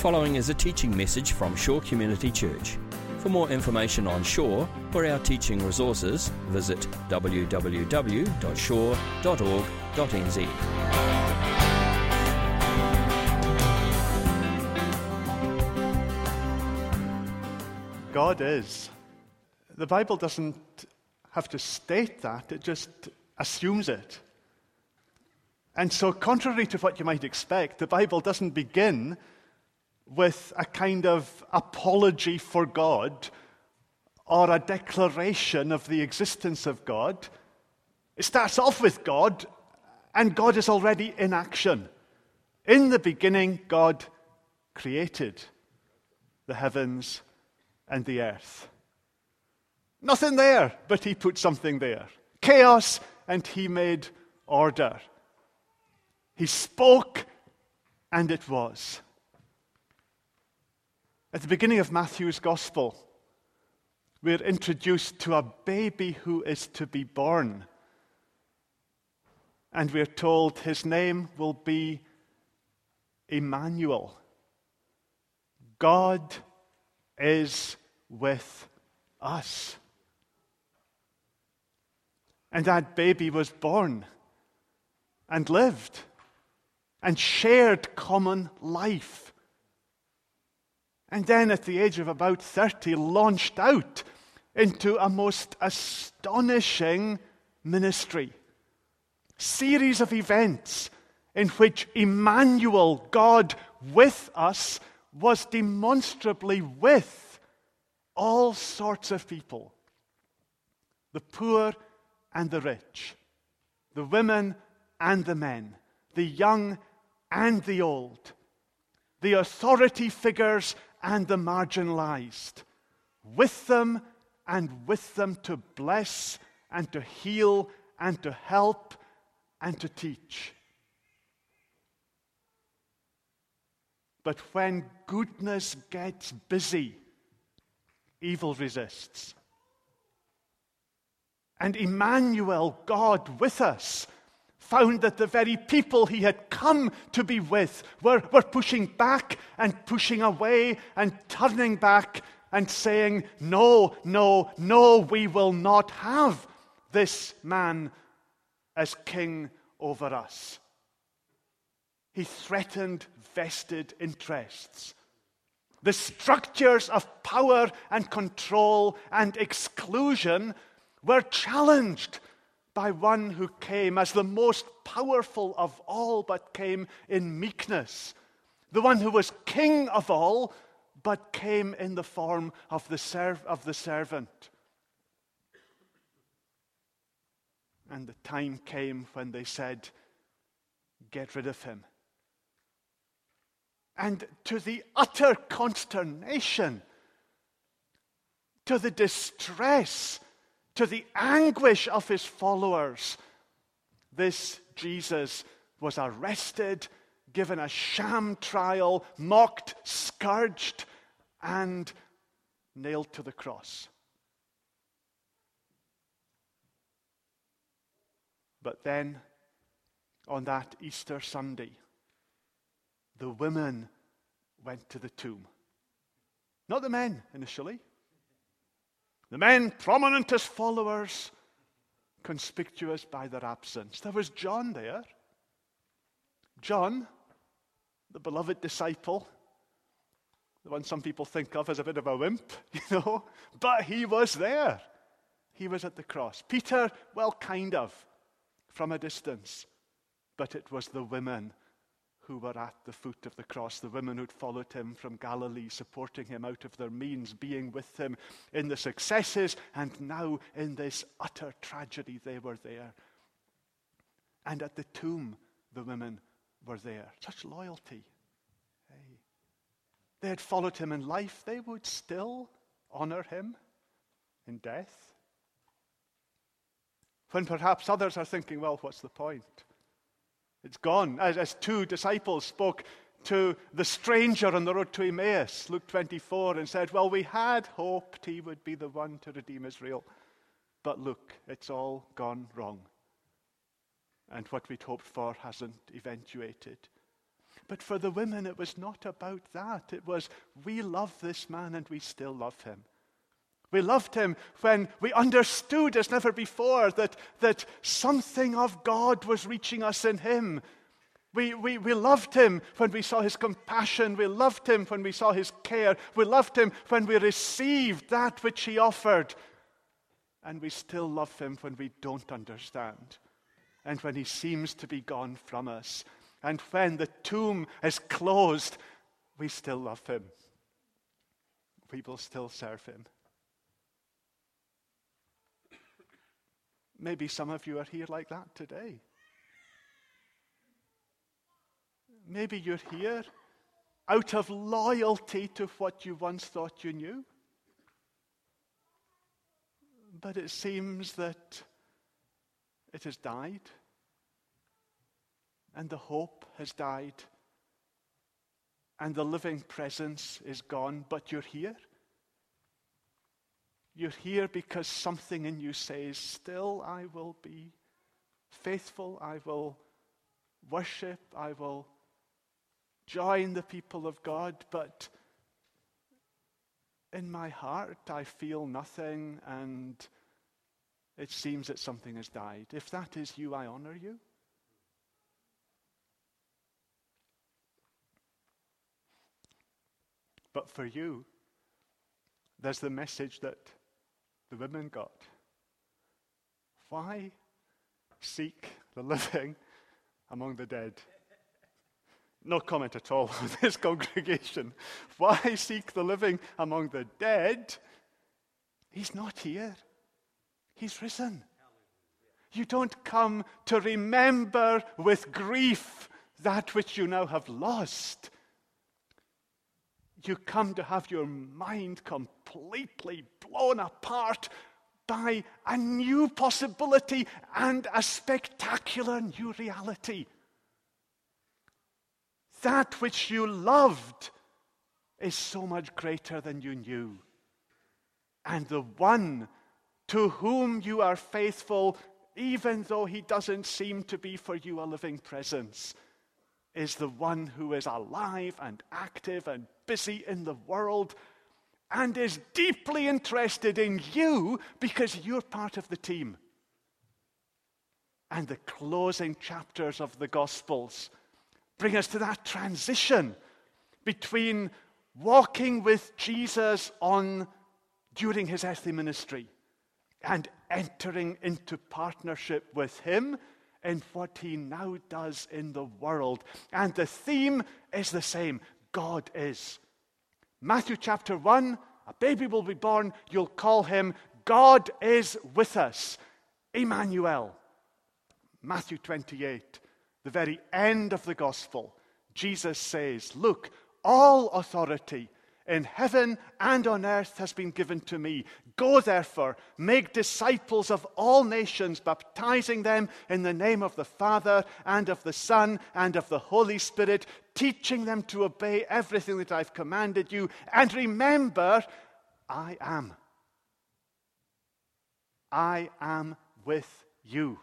following is a teaching message from Shore Community Church. For more information on Shore or our teaching resources, visit www.shore.org.nz. God is. The Bible doesn't have to state that, it just assumes it. And so, contrary to what you might expect, the Bible doesn't begin with a kind of apology for God or a declaration of the existence of God. It starts off with God, and God is already in action. In the beginning, God created the heavens and the earth. Nothing there, but He put something there. Chaos, and He made order. He spoke, and it was. At the beginning of Matthew's Gospel, we're introduced to a baby who is to be born. And we're told his name will be Emmanuel. God is with us. And that baby was born and lived and shared common life. And then, at the age of about 30, launched out into a most astonishing ministry. Series of events in which Emmanuel, God with us, was demonstrably with all sorts of people the poor and the rich, the women and the men, the young and the old, the authority figures and the marginalized, with them and with them to bless and to heal and to help and to teach. But when goodness gets busy, evil resists. And Emmanuel, God with us, found that the very people he had come to be with were, were pushing back and pushing away and turning back and saying, No, no, no, we will not have this man as king over us. He threatened vested interests. The structures of power and control and exclusion were challenged by one who came as the most powerful of all, but came in meekness. The one who was king of all, but came in the form of the, serv- of the servant. And the time came when they said, Get rid of him. And to the utter consternation, to the distress, to the anguish of his followers, this Jesus was arrested, given a sham trial, mocked, scourged, and nailed to the cross. But then, on that Easter Sunday, the women went to the tomb. Not the men initially. The men, prominent as followers, conspicuous by their absence. There was John there. John, the beloved disciple, the one some people think of as a bit of a wimp, you know, but he was there. He was at the cross. Peter, well, kind of, from a distance, but it was the women who were at the foot of the cross, the women who'd followed him from Galilee, supporting him out of their means, being with him in the successes, and now in this utter tragedy, they were there. And at the tomb, the women were there. Such loyalty. Hey. They had followed him in life, they would still honor him in death. When perhaps others are thinking, well, what's the point? It's gone. As, as two disciples spoke to the stranger on the road to Emmaus, Luke 24, and said, Well, we had hoped he would be the one to redeem Israel. But look, it's all gone wrong. And what we'd hoped for hasn't eventuated. But for the women, it was not about that. It was, we love this man and we still love him. We loved him when we understood as never before that, that something of God was reaching us in him. We, we, we loved him when we saw his compassion. We loved him when we saw his care. We loved him when we received that which he offered. And we still love him when we don't understand and when he seems to be gone from us. And when the tomb is closed, we still love him. We will still serve him. Maybe some of you are here like that today. Maybe you're here out of loyalty to what you once thought you knew. But it seems that it has died, and the hope has died, and the living presence is gone, but you're here. You're here because something in you says, Still, I will be faithful, I will worship, I will join the people of God, but in my heart I feel nothing and it seems that something has died. If that is you, I honor you. But for you, there's the message that the women got. Why seek the living among the dead? No comment at all on this congregation. Why seek the living among the dead? He's not here. He's risen. You don't come to remember with grief that which you now have lost. You come to have your mind completely blown apart by a new possibility and a spectacular new reality. That which you loved is so much greater than you knew. And the one to whom you are faithful, even though he doesn't seem to be for you a living presence, is the one who is alive and active and busy in the world and is deeply interested in you because you're part of the team. And the closing chapters of the Gospels bring us to that transition between walking with Jesus on during his earthly ministry and entering into partnership with Him in what He now does in the world. And the theme is the same God is. Matthew chapter 1 a baby will be born, you'll call him God is with us, Emmanuel. Matthew 28, the very end of the gospel, Jesus says, Look, all authority in heaven and on earth has been given to me. Go therefore, make disciples of all nations, baptizing them in the name of the Father and of the Son and of the Holy Spirit, teaching them to obey everything that I've commanded you. And remember, I am. I am with you.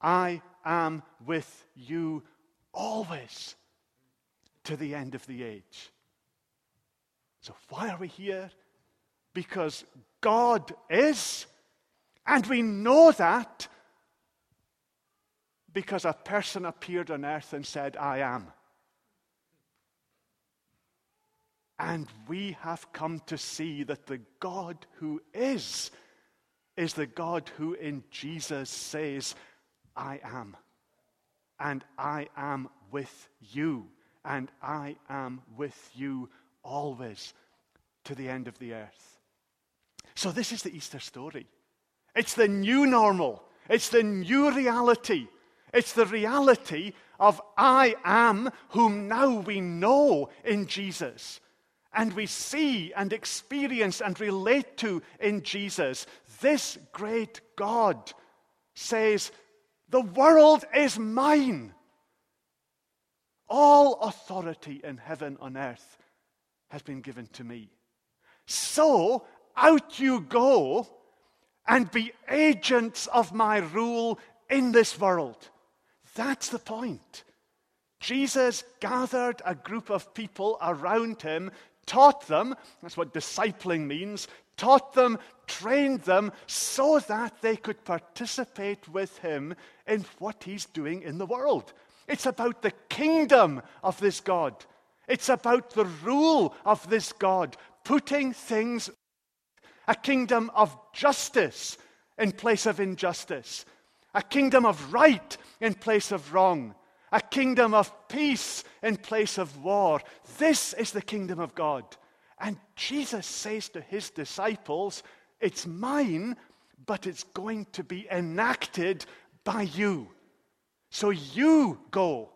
I am with you always to the end of the age. So, why are we here? Because God is, and we know that because a person appeared on earth and said, I am. And we have come to see that the God who is, is the God who in Jesus says, I am. And I am with you. And I am with you always to the end of the earth. So, this is the Easter story. It's the new normal, it's the new reality. It's the reality of I am whom now we know in Jesus. And we see and experience and relate to in Jesus. This great God says, The world is mine. All authority in heaven and earth has been given to me. So out you go and be agents of my rule in this world. That's the point. Jesus gathered a group of people around him, taught them, that's what discipling means, taught them, trained them, so that they could participate with him in what he's doing in the world. It's about the kingdom of this God. It's about the rule of this God, putting things, a kingdom of justice in place of injustice, a kingdom of right in place of wrong, a kingdom of peace in place of war. This is the kingdom of God. And Jesus says to his disciples, It's mine, but it's going to be enacted by you. So you go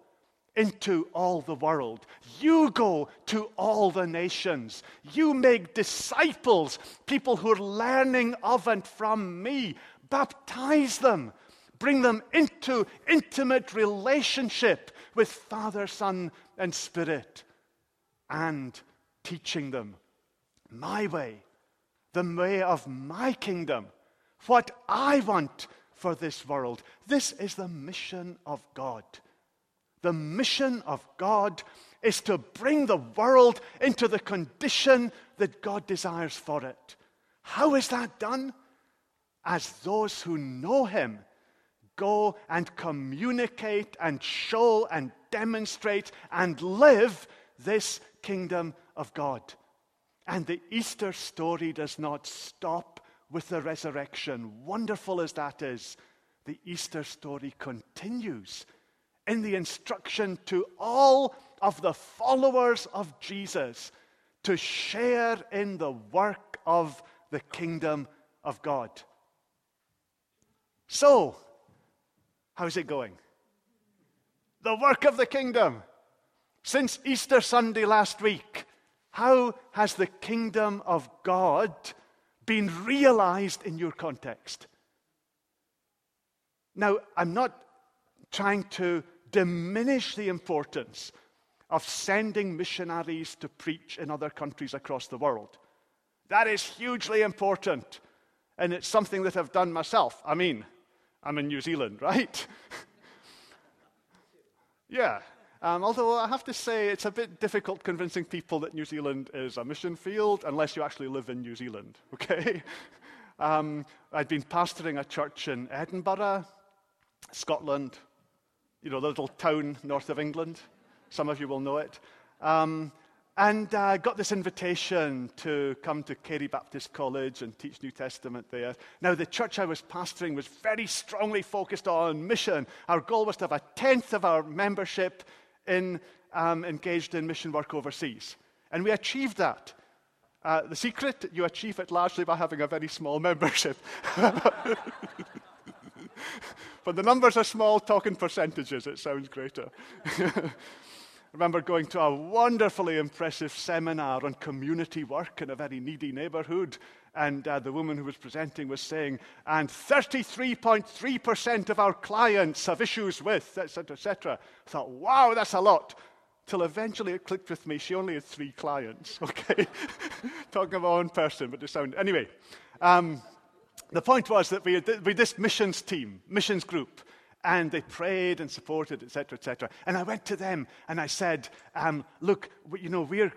into all the world. You go to all the nations. You make disciples, people who are learning of and from me. Baptize them. Bring them into intimate relationship with Father, Son, and Spirit. And teaching them my way, the way of my kingdom, what I want for this world. This is the mission of God. The mission of God is to bring the world into the condition that God desires for it. How is that done? As those who know Him go and communicate and show and demonstrate and live this kingdom of God. And the Easter story does not stop with the resurrection. Wonderful as that is, the Easter story continues in the instruction to all of the followers of Jesus to share in the work of the kingdom of God. So, how's it going? The work of the kingdom. Since Easter Sunday last week, how has the kingdom of God been realized in your context? Now, I'm not trying to diminish the importance of sending missionaries to preach in other countries across the world. That is hugely important, and it's something that I've done myself. I mean, I'm in New Zealand, right? yeah, um, although I have to say, it's a bit difficult convincing people that New Zealand is a mission field unless you actually live in New Zealand, okay? um, I'd been pastoring a church in Edinburgh, Scotland, you know, little town north of England. Some of you will know it. Um, and uh, got this invitation to come to Carey Baptist College and teach New Testament there. Now, the church I was pastoring was very strongly focused on mission. Our goal was to have a tenth of our membership in, um, engaged in mission work overseas. And we achieved that. Uh, the secret, you achieve it largely by having a very small membership. but the numbers are small, talking percentages, it sounds greater. I remember going to a wonderfully impressive seminar on community work in a very needy neighborhood. And uh, the woman who was presenting was saying, and 33.3% of our clients have issues with, etc., etc. I thought, wow, that's a lot. Till eventually it clicked with me. She only had three clients, okay? Talking about one person, but the sound. Anyway, um, the point was that we had, we had this missions team, missions group, and they prayed and supported, etc., etc. And I went to them and I said, um, look, you know, we're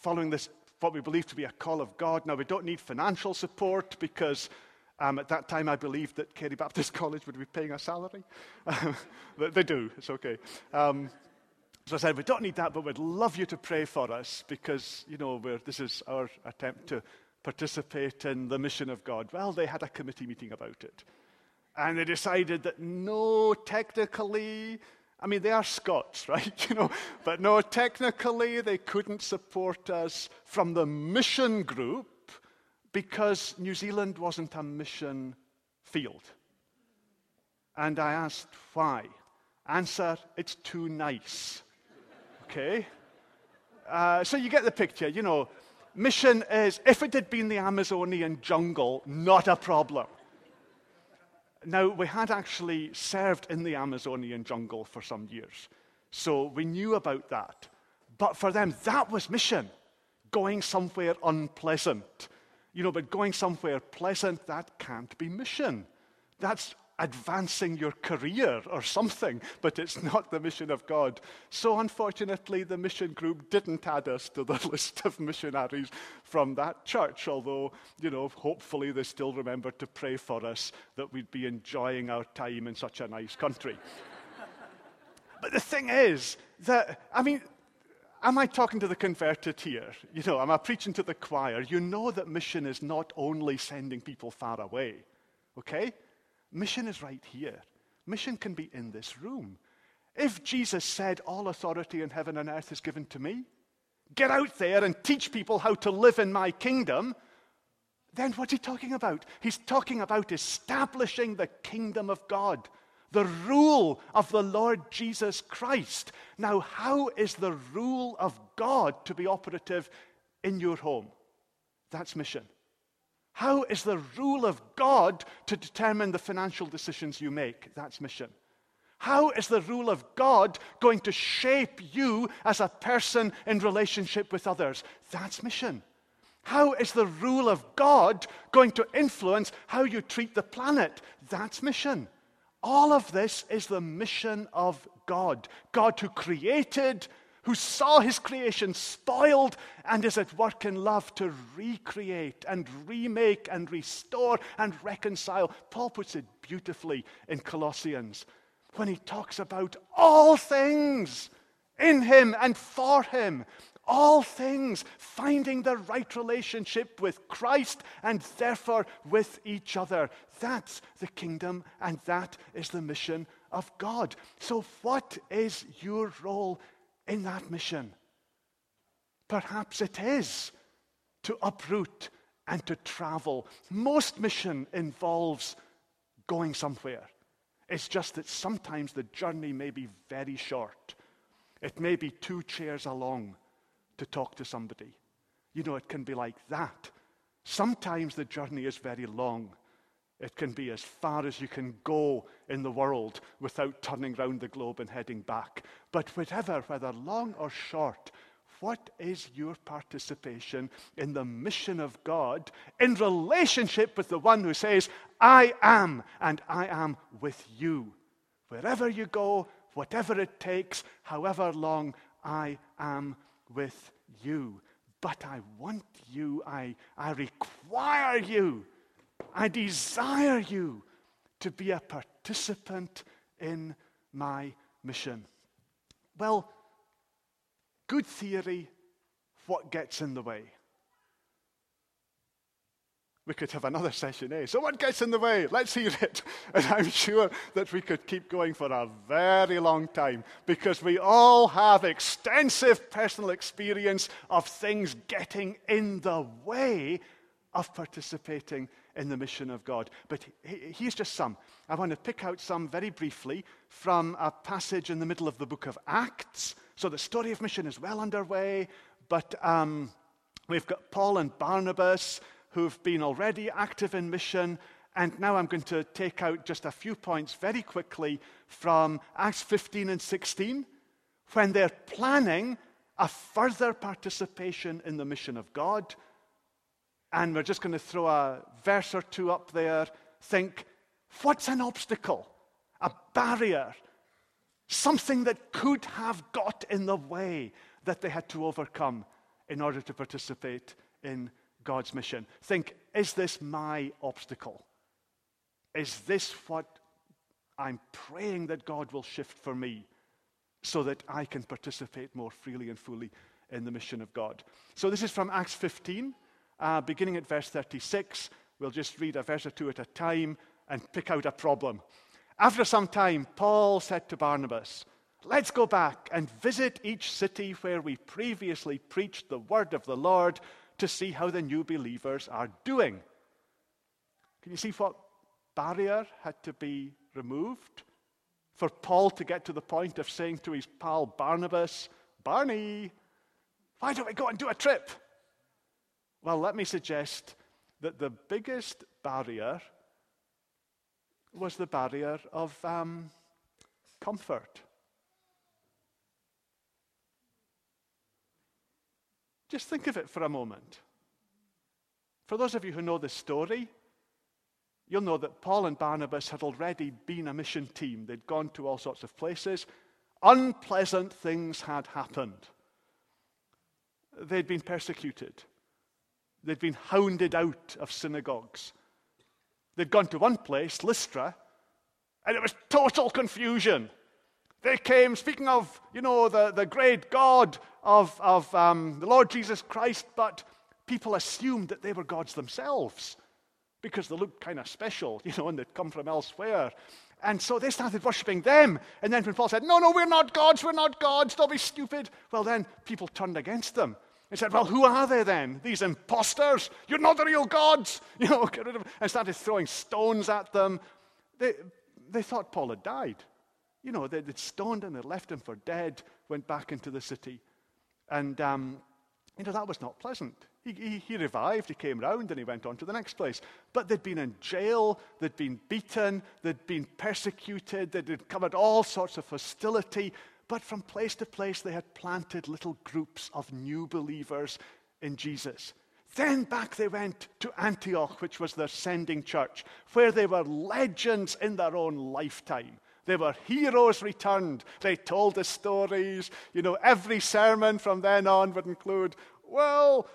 following this what we believe to be a call of God. Now, we don't need financial support because um, at that time I believed that Carey Baptist College would be paying a salary. they do, it's okay. Um, so I said, we don't need that, but we'd love you to pray for us because, you know, this is our attempt to participate in the mission of God. Well, they had a committee meeting about it. And they decided that no, technically, I mean, they are Scots, right? You know, but no, technically they couldn't support us from the mission group because New Zealand wasn't a mission field. And I asked why. Answer: It's too nice. Okay. Uh, so you get the picture. You know, mission is if it had been the Amazonian jungle, not a problem. Now, we had actually served in the Amazonian jungle for some years, so we knew about that. But for them, that was mission going somewhere unpleasant. You know, but going somewhere pleasant, that can't be mission. That's advancing your career or something, but it's not the mission of God. So, unfortunately, the mission group didn't add us to the list of missionaries from that church, although, you know, hopefully they still remember to pray for us that we'd be enjoying our time in such a nice country. but the thing is that, I mean, Am I talking to the converted here? You know, am I preaching to the choir? You know that mission is not only sending people far away, okay? Mission is right here. Mission can be in this room. If Jesus said, All authority in heaven and earth is given to me, get out there and teach people how to live in my kingdom, then what's he talking about? He's talking about establishing the kingdom of God the rule of the Lord Jesus Christ. Now, how is the rule of God to be operative in your home? That's mission. How is the rule of God to determine the financial decisions you make? That's mission. How is the rule of God going to shape you as a person in relationship with others? That's mission. How is the rule of God going to influence how you treat the planet? That's mission. All of this is the mission of God. God who created, who saw his creation spoiled and is at work in love to recreate and remake and restore and reconcile. Paul puts it beautifully in Colossians when he talks about all things in him and for him all things, finding the right relationship with Christ and therefore with each other. That's the kingdom and that is the mission of God. So, what is your role in that mission? Perhaps it is to uproot and to travel. Most mission involves going somewhere. It's just that sometimes the journey may be very short. It may be two chairs along to talk to somebody. You know, it can be like that. Sometimes the journey is very long. It can be as far as you can go in the world without turning round the globe and heading back. But whatever, whether long or short, what is your participation in the mission of God in relationship with the one who says, I am, and I am with you? Wherever you go, whatever it takes, however long, I am with you. But I want you, I, I require you, I desire you to be a participant in my mission. Well, good theory, what gets in the way? We could have another session, eh? So, what gets in the way? Let's hear it. And I'm sure that we could keep going for a very long time because we all have extensive personal experience of things getting in the way of participating in the mission of God. But here's just some. I want to pick out some very briefly from a passage in the middle of the book of Acts. So, the story of mission is well underway, but um, we've got Paul and Barnabas who've been already active in mission. And now I'm going to take out just a few points very quickly from Acts 15 and 16 when they're planning a further participation in the mission of God. And we're just going to throw a verse or two up there. Think, what's an obstacle? A barrier? Something that could have got in the way that they had to overcome in order to participate in God's mission. Think, is this my obstacle? Is this what I'm praying that God will shift for me so that I can participate more freely and fully in the mission of God? So this is from Acts 15, uh, beginning at verse 36. We'll just read a verse or two at a time and pick out a problem. After some time, Paul said to Barnabas, Let's go back and visit each city where we previously preached the word of the Lord to see how the new believers are doing. Can you see what barrier had to be removed for Paul to get to the point of saying to his pal Barnabas, Barney, why don't we go and do a trip? Well, let me suggest that the biggest barrier was the barrier of um, comfort. Just think of it for a moment. For those of you who know the story, you'll know that Paul and Barnabas had already been a mission team. They'd gone to all sorts of places. Unpleasant things had happened. They'd been persecuted. They'd been hounded out of synagogues. They'd gone to one place, Lystra, and it was total confusion. They came, speaking of, you know, the, the great God of, of um, the Lord Jesus Christ, but people assumed that they were gods themselves because they looked kind of special, you know, and they'd come from elsewhere. And so they started worshipping them. And then when Paul said, No, no, we're not gods, we're not gods, don't be stupid, well, then people turned against them and said, Well, who are they then? These impostors? You're not the real gods. You know, get rid of. And started throwing stones at them. They, they thought Paul had died. You know, they'd stoned him, they left him for dead, went back into the city. And, um, you know, that was not pleasant. He, he, he, revived, he came round, and he went on to the next place. But they'd been in jail, they'd been beaten, they'd been persecuted, they'd covered all sorts of hostility. But from place to place, they had planted little groups of new believers in Jesus. Then back they went to Antioch, which was their sending church, where they were legends in their own lifetime. They were heroes returned. They told the stories. You know, every sermon from then on would include, well,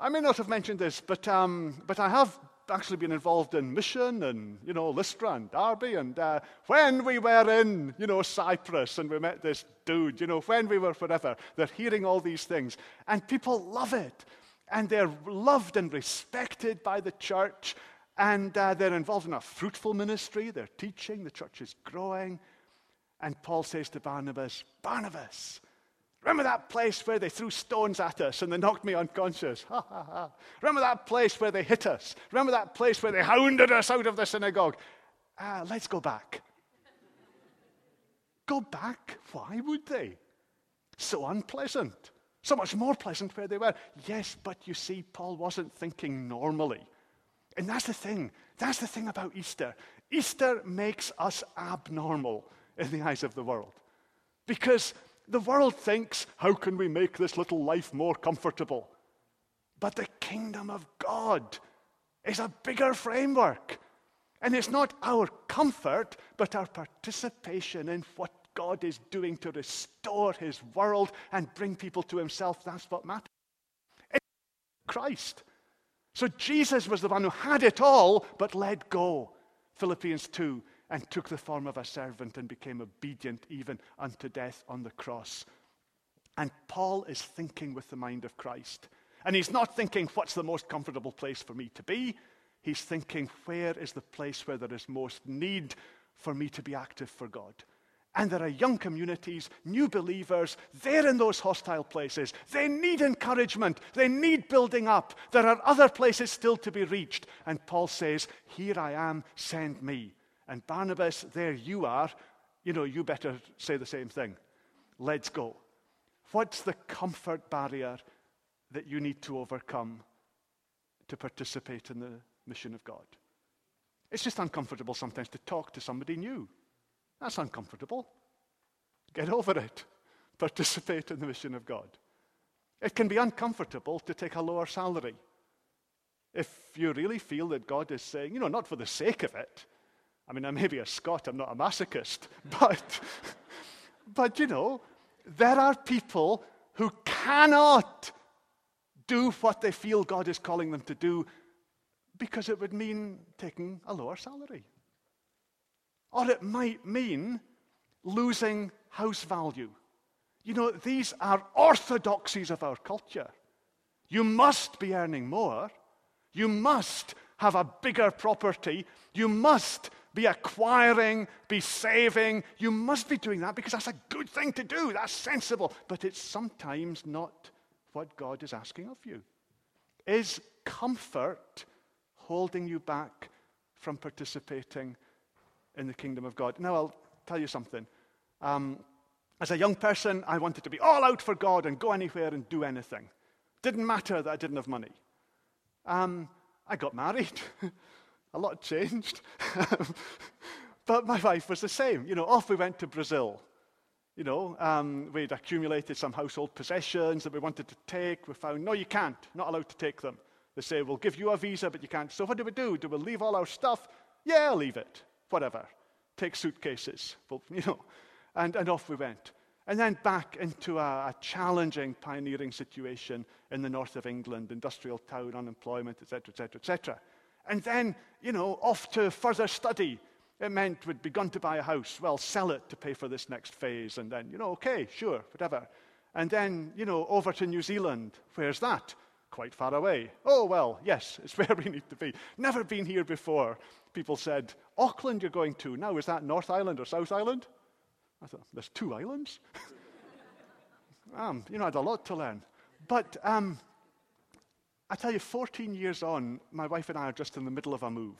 I may not have mentioned this, but, um, but I have actually been involved in mission and, you know, Lystra and Derbe. And uh, when we were in, you know, Cyprus and we met this dude, you know, when we were forever, they're hearing all these things. And people love it. And they're loved and respected by the church. And uh, they're involved in a fruitful ministry. They're teaching. The church is growing. And Paul says to Barnabas, Barnabas, Remember that place where they threw stones at us and they knocked me unconscious? Ha ha ha. Remember that place where they hit us? Remember that place where they hounded us out of the synagogue? Uh, let's go back. go back? Why would they? So unpleasant. So much more pleasant where they were. Yes, but you see, Paul wasn't thinking normally. And that's the thing. That's the thing about Easter. Easter makes us abnormal in the eyes of the world. Because the world thinks, how can we make this little life more comfortable? But the kingdom of God is a bigger framework. And it's not our comfort, but our participation in what God is doing to restore his world and bring people to himself. That's what matters. It's Christ. So Jesus was the one who had it all, but let go. Philippians 2 and took the form of a servant and became obedient even unto death on the cross. And Paul is thinking with the mind of Christ. And he's not thinking, what's the most comfortable place for me to be? He's thinking, where is the place where there is most need for me to be active for God? And there are young communities, new believers, they're in those hostile places. They need encouragement. They need building up. There are other places still to be reached. And Paul says, Here I am, send me. And Barnabas, there you are. You know, you better say the same thing. Let's go. What's the comfort barrier that you need to overcome to participate in the mission of God? It's just uncomfortable sometimes to talk to somebody new. That's uncomfortable. Get over it. Participate in the mission of God. It can be uncomfortable to take a lower salary. If you really feel that God is saying, you know, not for the sake of it, I mean, I may be a Scot, I'm not a masochist, but, but you know, there are people who cannot do what they feel God is calling them to do because it would mean taking a lower salary. Or it might mean losing house value. You know, these are orthodoxies of our culture. You must be earning more. You must have a bigger property. You must be acquiring, be saving. You must be doing that because that's a good thing to do. That's sensible. But it's sometimes not what God is asking of you. Is comfort holding you back from participating in the kingdom of God? Now, I'll tell you something. Um, as a young person, I wanted to be all out for God and go anywhere and do anything. Didn't matter that I didn't have money. Um, I got married. A lot changed. but my wife was the same. You know, off we went to Brazil. You know, um, we'd accumulated some household possessions that we wanted to take. We found, no, you can't. Not allowed to take them. They say, we'll give you a visa, but you can't. So what do we do? Do we leave all our stuff Yeah, I'll leave it. Whatever. Take suitcases. Well, you know. And, and off we went. And then back into a, a, challenging pioneering situation in the north of England, industrial town, unemployment, etc., etc., etc. And then, you know, off to further study. It meant we'd begun to buy a house. Well, sell it to pay for this next phase. And then, you know, okay, sure, whatever. And then, you know, over to New Zealand. Where's that? Quite far away. Oh, well, yes, it's where we need to be. Never been here before. People said, Auckland you're going to. Now, is that North Island or South Island? I thought, there's two islands? um, you know, I had a lot to learn. But um, I tell you, 14 years on, my wife and I are just in the middle of a move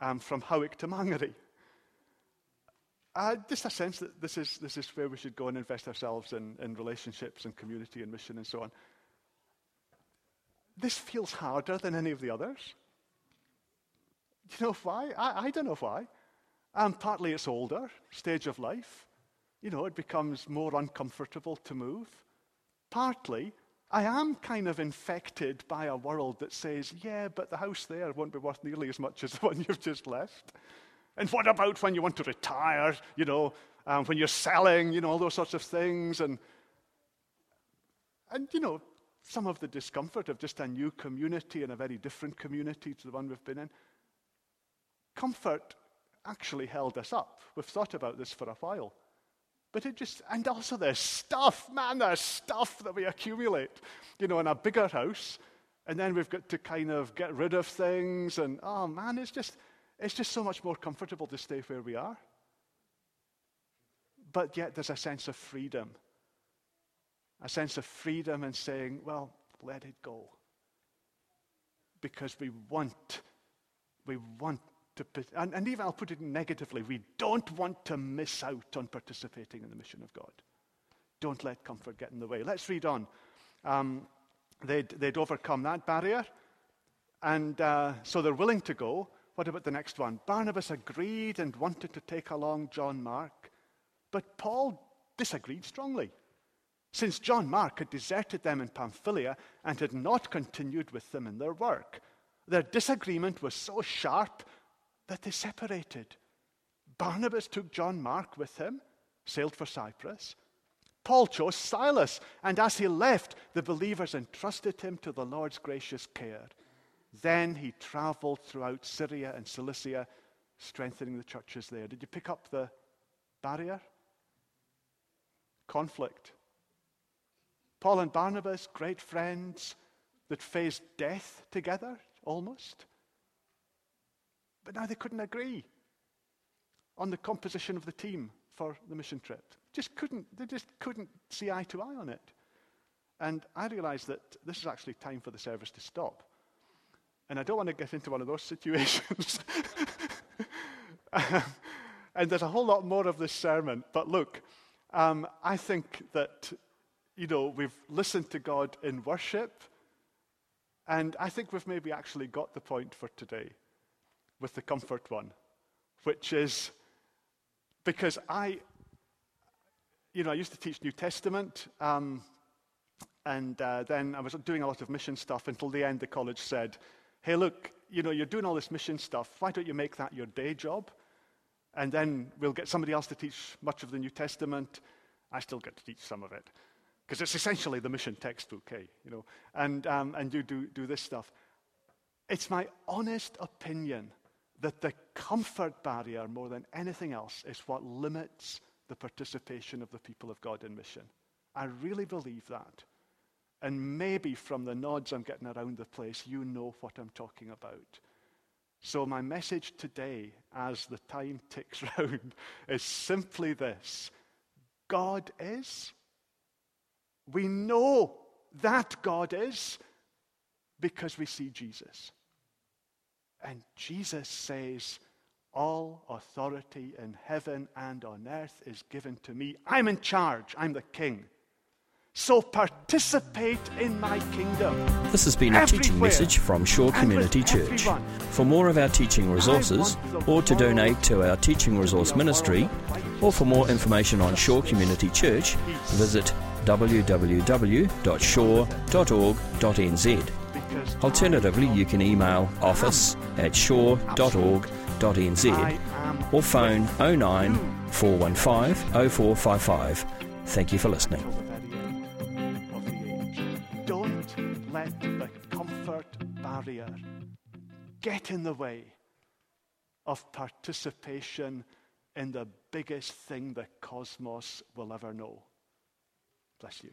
um, from Howick to Mangere. Uh, just a sense that this is, this is where we should go and invest ourselves in, in relationships and community and mission and so on. This feels harder than any of the others. Do you know why? I, I don't know why. And partly it's older, stage of life. You know, it becomes more uncomfortable to move. Partly, I am kind of infected by a world that says, yeah, but the house there won't be worth nearly as much as the one you've just left. And what about when you want to retire, you know, um, when you're selling, you know, all those sorts of things. And, and, you know, some of the discomfort of just a new community and a very different community to the one we've been in. Comfort actually held us up. We've thought about this for a while. But it just, and also there's stuff, man, there's stuff that we accumulate, you know, in a bigger house. And then we've got to kind of get rid of things. And oh, man, it's just, it's just so much more comfortable to stay where we are. But yet there's a sense of freedom. A sense of freedom in saying, well, let it go. Because we want, we want to, and, and even I'll put it negatively, we don't want to miss out on participating in the mission of God. Don't let comfort get in the way. Let's read on. Um, they'd, they'd overcome that barrier, and uh, so they're willing to go. What about the next one? Barnabas agreed and wanted to take along John Mark, but Paul disagreed strongly. Since John Mark had deserted them in Pamphylia and had not continued with them in their work, their disagreement was so sharp that they separated. Barnabas took John Mark with him, sailed for Cyprus. Paul chose Silas, and as he left, the believers entrusted him to the Lord's gracious care. Then he traveled throughout Syria and Cilicia, strengthening the churches there. Did you pick up the barrier? Conflict. Paul and Barnabas, great friends that faced death together almost. But now they couldn't agree on the composition of the team for the mission trip. Just couldn't, they just couldn't see eye to eye on it. And I realized that this is actually time for the service to stop. And I don't want to get into one of those situations. and there's a whole lot more of this sermon. But look, um, I think that, you know, we've listened to God in worship. And I think we've maybe actually got the point for today with the comfort one, which is because I, you know, I used to teach New Testament, um, and uh, then I was doing a lot of mission stuff until the end the college said, hey, look, you know, you're doing all this mission stuff. Why don't you make that your day job? And then we'll get somebody else to teach much of the New Testament. I still get to teach some of it because it's essentially the mission textbook, hey, you know, and, um, and you do, do this stuff. It's my honest opinion that the comfort barrier, more than anything else, is what limits the participation of the people of God in mission. I really believe that. And maybe from the nods I'm getting around the place, you know what I'm talking about. So, my message today, as the time ticks round, is simply this God is. We know that God is because we see Jesus. And Jesus says, All authority in heaven and on earth is given to me. I'm in charge, I'm the king. So participate in my kingdom. This has been a teaching message from Shore Community Church. For more of our teaching resources, or to donate to our teaching resource ministry, or for more information on Shore Community Church, visit www.shore.org.nz. Alternatively, you can email office at shore.org.nz or phone 09 415 0455. Thank you for listening. Don't let the comfort barrier get in the way of participation in the biggest thing the cosmos will ever know. Bless you.